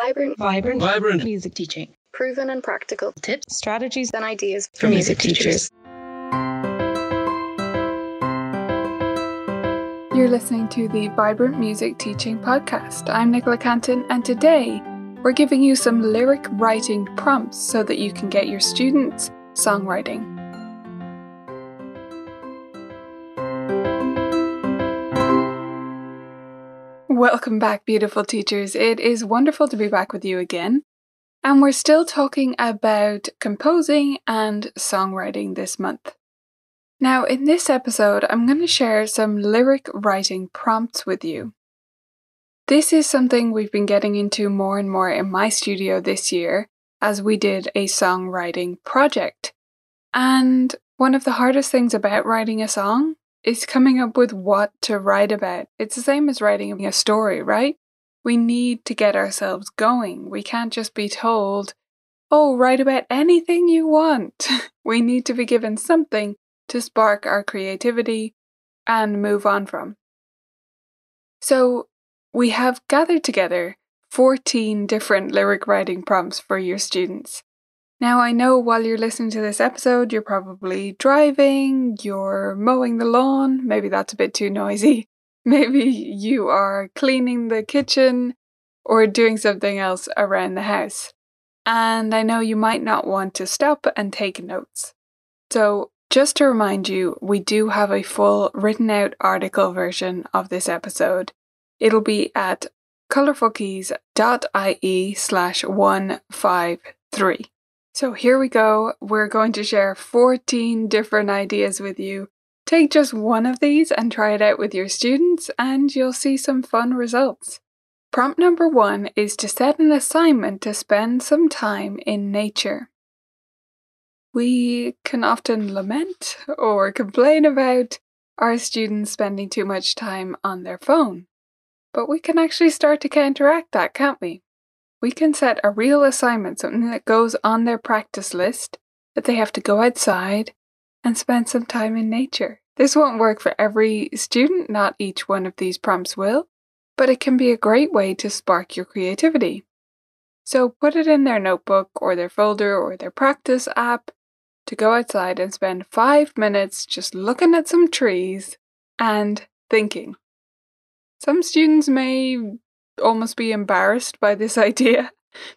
Vibrant, Vibrant, Vibrant. music teaching. proven and practical Tips, strategies and ideas for music teachers. You're listening to the Vibrant Music Teaching Podcast. I'm Nicola Cantan, and today we're giving you some lyric writing prompts so that you can get your students songwriting. Welcome back, beautiful teachers. It is wonderful to be back with you again. And we're still talking about composing and songwriting this month. Now, in this episode, I'm going to share some lyric writing prompts with you. This is something we've been getting into more and more in my studio this year as we did a songwriting project. And one of the hardest things about writing a song is coming up with what to write about. It's the same as writing a story, right? We need to get ourselves going. We can't just be told, oh, write about anything you want. we need to be given something to spark our creativity and move on from. So, we have gathered together 14 different lyric writing prompts for your students. Now, I know while you're listening to this episode, you're probably driving, you're mowing the lawn, maybe that's a bit too noisy. Maybe you are cleaning the kitchen or doing something else around the house. And I know you might not want to stop and take notes. So, just to remind you, we do have a full written out article version of this episode. It'll be at colourfulkeys.ie slash 153. So here we go. We're going to share 14 different ideas with you. Take just one of these and try it out with your students, and you'll see some fun results. Prompt number one is to set an assignment to spend some time in nature. We can often lament or complain about our students spending too much time on their phone. But we can actually start to counteract that, can't we? We can set a real assignment, something that goes on their practice list, that they have to go outside and spend some time in nature. This won't work for every student, not each one of these prompts will, but it can be a great way to spark your creativity. So put it in their notebook or their folder or their practice app to go outside and spend five minutes just looking at some trees and thinking. Some students may almost be embarrassed by this idea,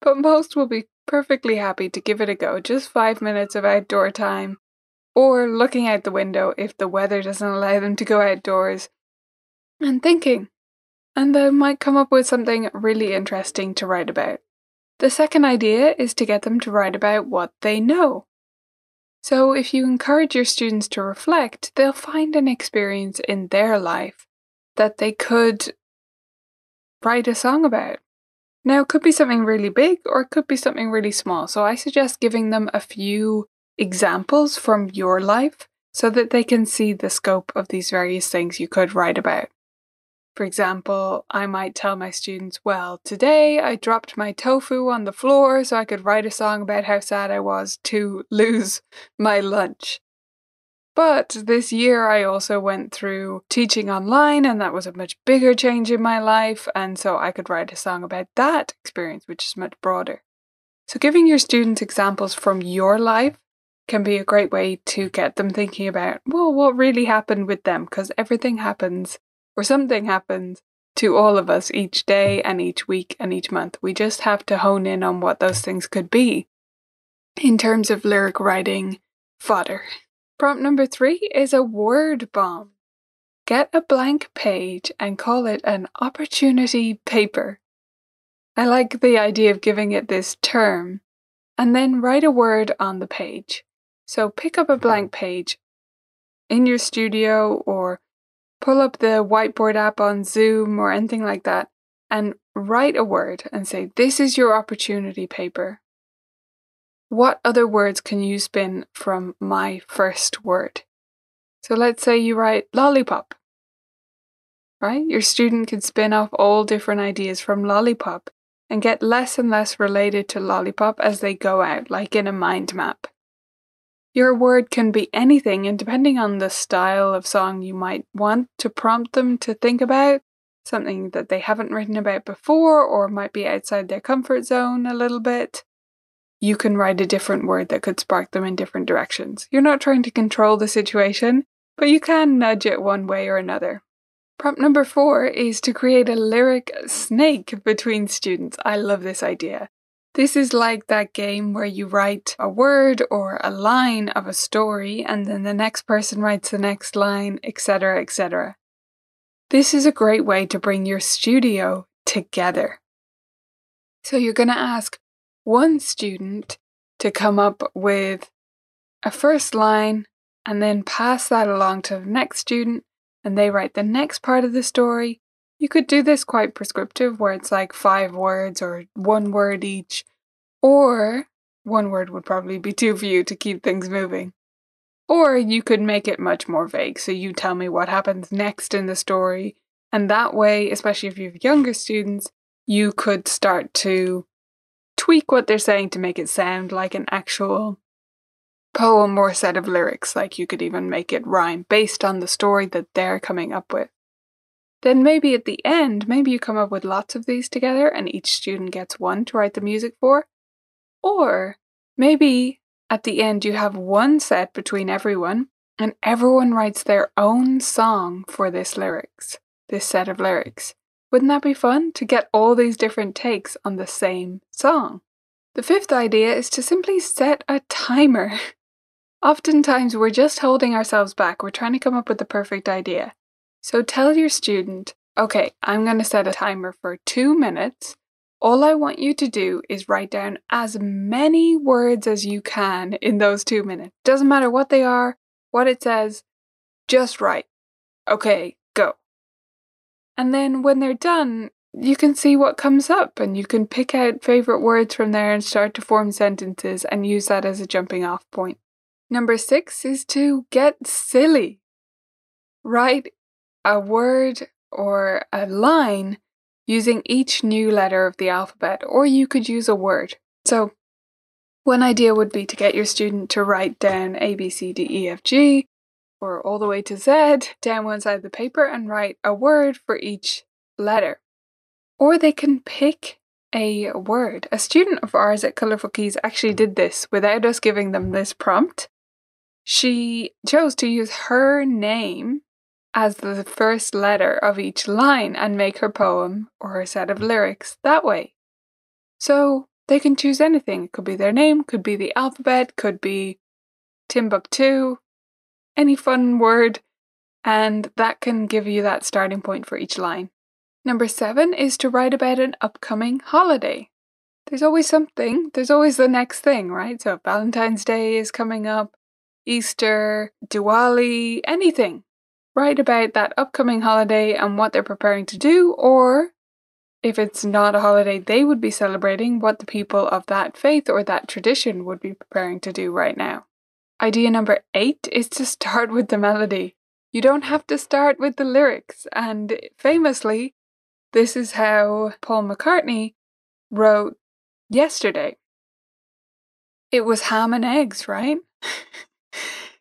but most will be perfectly happy to give it a go. Just five minutes of outdoor time, or looking out the window if the weather doesn't allow them to go outdoors, and thinking. And they might come up with something really interesting to write about. The second idea is to get them to write about what they know. So, if you encourage your students to reflect, they'll find an experience in their life that they could write a song about. Now, it could be something really big or it could be something really small. So, I suggest giving them a few examples from your life so that they can see the scope of these various things you could write about. For example, I might tell my students, well, today I dropped my tofu on the floor so I could write a song about how sad I was to lose my lunch. But this year I also went through teaching online, and that was a much bigger change in my life, and so I could write a song about that experience, which is much broader. So, giving your students examples from your life can be a great way to get them thinking about, well, what really happened with them, because everything happens, or something happens to all of us each day and each week and each month. We just have to hone in on what those things could be in terms of lyric writing fodder. Prompt number three is a word bomb. Get a blank page and call it an opportunity paper. I like the idea of giving it this term, and then write a word on the page. So pick up a blank page in your studio or pull up the whiteboard app on Zoom or anything like that and write a word and say, This is your opportunity paper. What other words can you spin from my first word? So let's say you write lollipop, right? Your student can spin off all different ideas from lollipop and get less and less related to lollipop as they go out, like in a mind map. Your word can be anything, and depending on the style of song you might want to prompt them to think about, something that they haven't written about before or might be outside their comfort zone a little bit, you can write a different word that could spark them in different directions. You're not trying to control the situation, but you can nudge it one way or another. Prompt number four is to create a lyric snake between students. I love this idea. This is like that game where you write a word or a line of a story and then the next person writes the next line, etc., etc. This is a great way to bring your studio together. So you're going to ask one student to come up with a first line and then pass that along to the next student and they write the next part of the story. You could do this quite prescriptive where it's like five words or one word each, or one word would probably be too few to keep things moving. Or you could make it much more vague. So you tell me what happens next in the story. And that way, especially if you have younger students, you could start to tweak what they're saying to make it sound like an actual poem or set of lyrics. Like you could even make it rhyme based on the story that they're coming up with. Then maybe at the end, maybe you come up with lots of these together and each student gets one to write the music for. Or maybe at the end, you have one set between everyone, and everyone writes their own song for this lyrics, this set of lyrics. Wouldn't that be fun to get all these different takes on the same song? The fifth idea is to simply set a timer. Oftentimes, we're just holding ourselves back. We're trying to come up with the perfect idea. So tell your student, okay, I'm going to set a timer for two minutes all I want you to do is write down as many words as you can in those two minutes. Doesn't matter what they are, what it says, just write. Okay, go. And then when they're done, you can see what comes up and you can pick out favorite words from there and start to form sentences and use that as a jumping off point. Number six is to get silly. Write a word or a line using each new letter of the alphabet, or you could use a word. So, one idea would be to get your student to write down A, B, C, D, E, F, G, or all the way to Z down one side of the paper and write a word for each letter. Or they can pick a word. A student of ours at Colourful Keys actually did this without us giving them this prompt. She chose to use her name as the first letter of each line and make her poem or her set of lyrics that way. So they can choose anything. It could be their name, could be the alphabet, could be Timbuktu, any fun word, and that can give you that starting point for each line. Number seven is to write about an upcoming holiday. There's always something, there's always the next thing, right? So Valentine's Day is coming up, Easter, Diwali, anything write about that upcoming holiday and what they're preparing to do, or if it's not a holiday they would be celebrating, what the people of that faith or that tradition would be preparing to do right now. Idea number eight is to start with the melody. You don't have to start with the lyrics, and famously, this is how Paul McCartney wrote Yesterday. It was ham and eggs, right?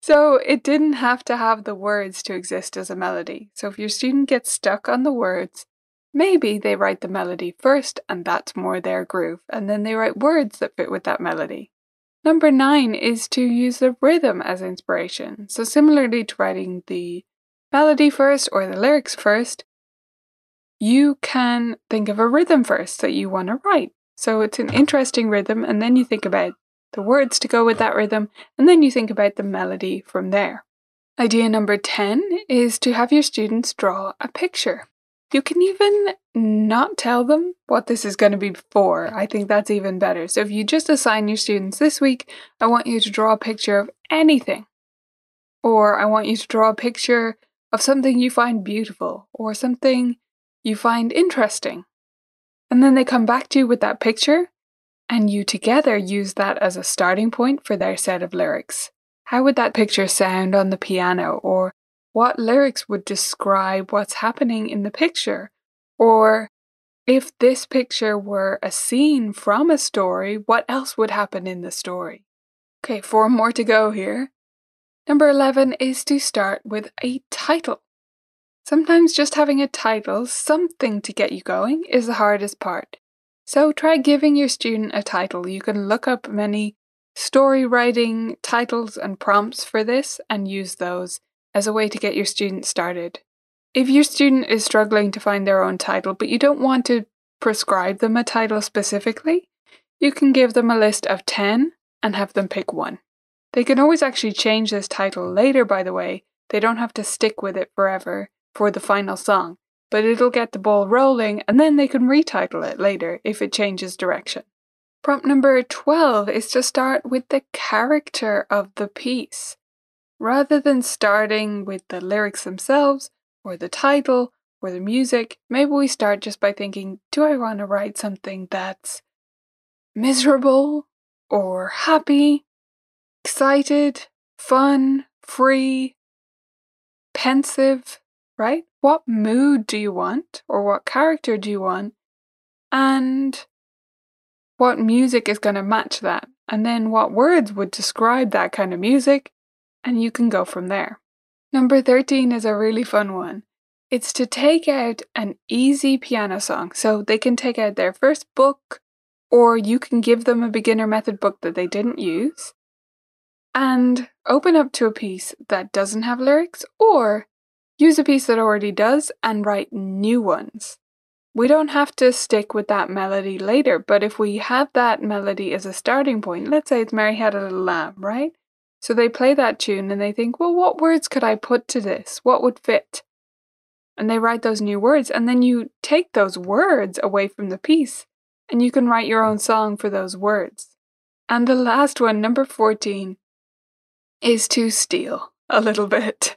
So it didn't have to have the words to exist as a melody. So if your student gets stuck on the words, maybe they write the melody first and that's more their groove, and then they write words that fit with that melody. Number nine is to use the rhythm as inspiration. So similarly to writing the melody first or the lyrics first, you can think of a rhythm first that you want to write. So it's an interesting rhythm, and then you think about the words to go with that rhythm, and then you think about the melody from there. Idea number 10 is to have your students draw a picture. You can even not tell them what this is going to be for. I think that's even better. So if you just assign your students this week, I want you to draw a picture of anything. Or I want you to draw a picture of something you find beautiful or something you find interesting. And then they come back to you with that picture and you together use that as a starting point for their set of lyrics. How would that picture sound on the piano? Or what lyrics would describe what's happening in the picture? Or if this picture were a scene from a story, what else would happen in the story? Okay, four more to go here. Number 11 is to start with a title. Sometimes just having a title, something to get you going, is the hardest part. So try giving your student a title. You can look up many story writing titles and prompts for this and use those as a way to get your student started. If your student is struggling to find their own title, but you don't want to prescribe them a title specifically, you can give them a list of 10 and have them pick one. They can always actually change this title later, by the way. They don't have to stick with it forever for the final song, but it'll get the ball rolling and then they can retitle it later if it changes direction. Prompt number 12 is to start with the character of the piece. Rather than starting with the lyrics themselves, or the title, or the music, maybe we start just by thinking, do I want to write something that's miserable, or happy, excited, fun, free, pensive, right? What mood do you want, or what character do you want? And what music is going to match that? And then what words would describe that kind of music? And you can go from there. Number 13 is a really fun one. It's to take out an easy piano song. So they can take out their first book, or you can give them a beginner method book that they didn't use, and open up to a piece that doesn't have lyrics, or use a piece that already does and write new ones. We don't have to stick with that melody later, but if we have that melody as a starting point, let's say it's Mary Had a Little Lamb, right? So they play that tune and they think, well, what words could I put to this? What would fit? And they write those new words, and then you take those words away from the piece and you can write your own song for those words. And the last one, number 14, is to steal a little bit.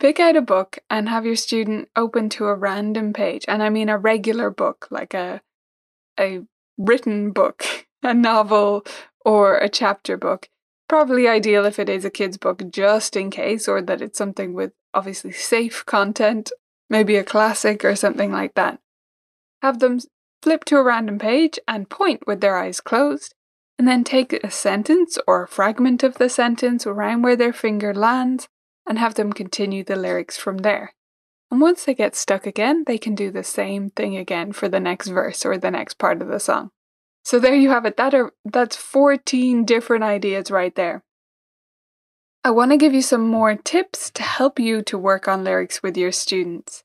Pick out a book and have your student open to a random page. And I mean a regular book, like a, a written book, a novel, or a chapter book. Probably ideal if it is a kid's book, just in case, or that it's something with obviously safe content, maybe a classic or something like that. Have them flip to a random page and point with their eyes closed, and then take a sentence or a fragment of the sentence around where their finger lands and have them continue the lyrics from there. And once they get stuck again, they can do the same thing again for the next verse or the next part of the song. So there you have it. That are that's 14 different ideas right there. I want to give you some more tips to help you to work on lyrics with your students.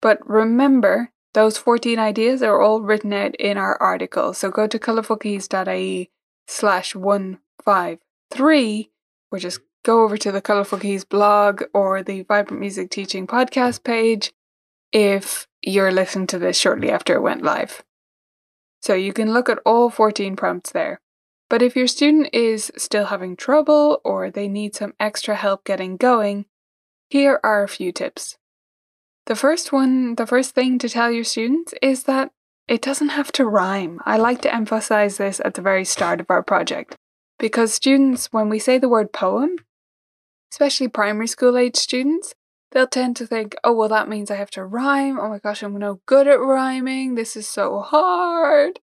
But remember, those 14 ideas are all written out in our article. So go to colourfulkeys.ie slash 153 or just go over to the Colourful Keys blog or the Vibrant Music Teaching podcast page if you're listening to this shortly after it went live. So you can look at all 14 prompts there. But if your student is still having trouble or they need some extra help getting going, here are a few tips. The first one, the first thing to tell your students is that it doesn't have to rhyme. I like to emphasize this at the very start of our project because students, when we say the word poem, especially primary school age students, they'll tend to think, oh, well, that means I have to rhyme. Oh my gosh, I'm no good at rhyming. This is so hard.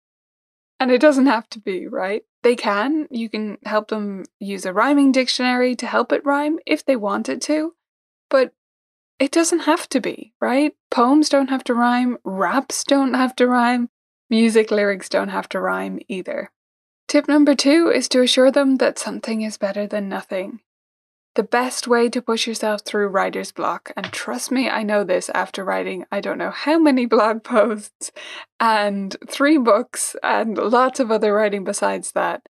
And it doesn't have to be, right? They can. You can help them use a rhyming dictionary to help it rhyme if they want it to. But it doesn't have to be, right? Poems don't have to rhyme. Raps don't have to rhyme. Music lyrics don't have to rhyme either. Tip number two is to assure them that something is better than nothing the best way to push yourself through writer's block. And trust me, I know this after writing I don't know how many blog posts and three books and lots of other writing besides that.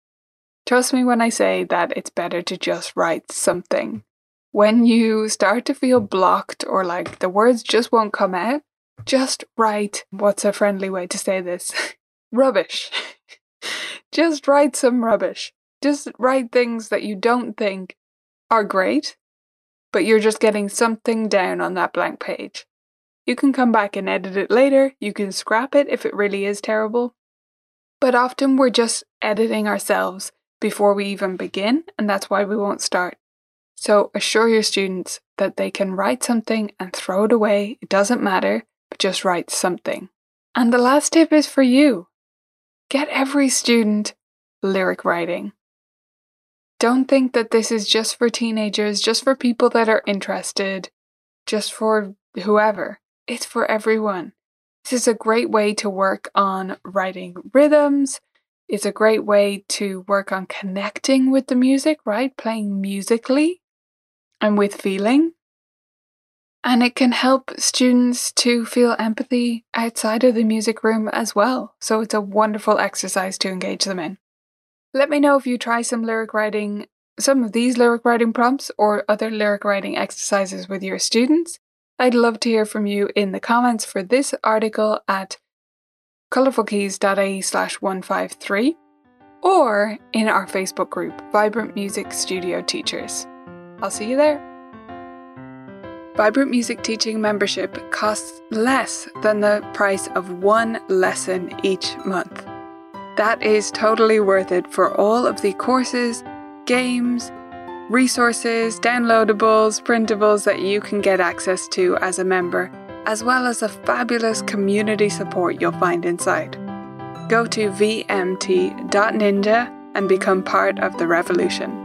Trust me when I say that it's better to just write something. When you start to feel blocked or like the words just won't come out, just write what's a friendly way to say this? rubbish. just write some rubbish. Just write things that you don't think are great, but you're just getting something down on that blank page. You can come back and edit it later, you can scrap it if it really is terrible. But often we're just editing ourselves before we even begin, and that's why we won't start. So assure your students that they can write something and throw it away. It doesn't matter, but just write something. And the last tip is for you get every student lyric writing. Don't think that this is just for teenagers, just for people that are interested, just for whoever. It's for everyone. This is a great way to work on writing rhythms. It's a great way to work on connecting with the music, right? Playing musically and with feeling. And it can help students to feel empathy outside of the music room as well. So it's a wonderful exercise to engage them in. Let me know if you try some lyric writing, some of these lyric writing prompts or other lyric writing exercises with your students. I'd love to hear from you in the comments for this article at colourfulkeys.ie slash 153 or in our Facebook group, Vibrant Music Studio Teachers. I'll see you there. Vibrant Music Teaching membership costs less than the price of one lesson each month. That is totally worth it for all of the courses, games, resources, downloadables, printables that you can get access to as a member, as well as the fabulous community support you'll find inside. Go to vmt.ninja and become part of the revolution.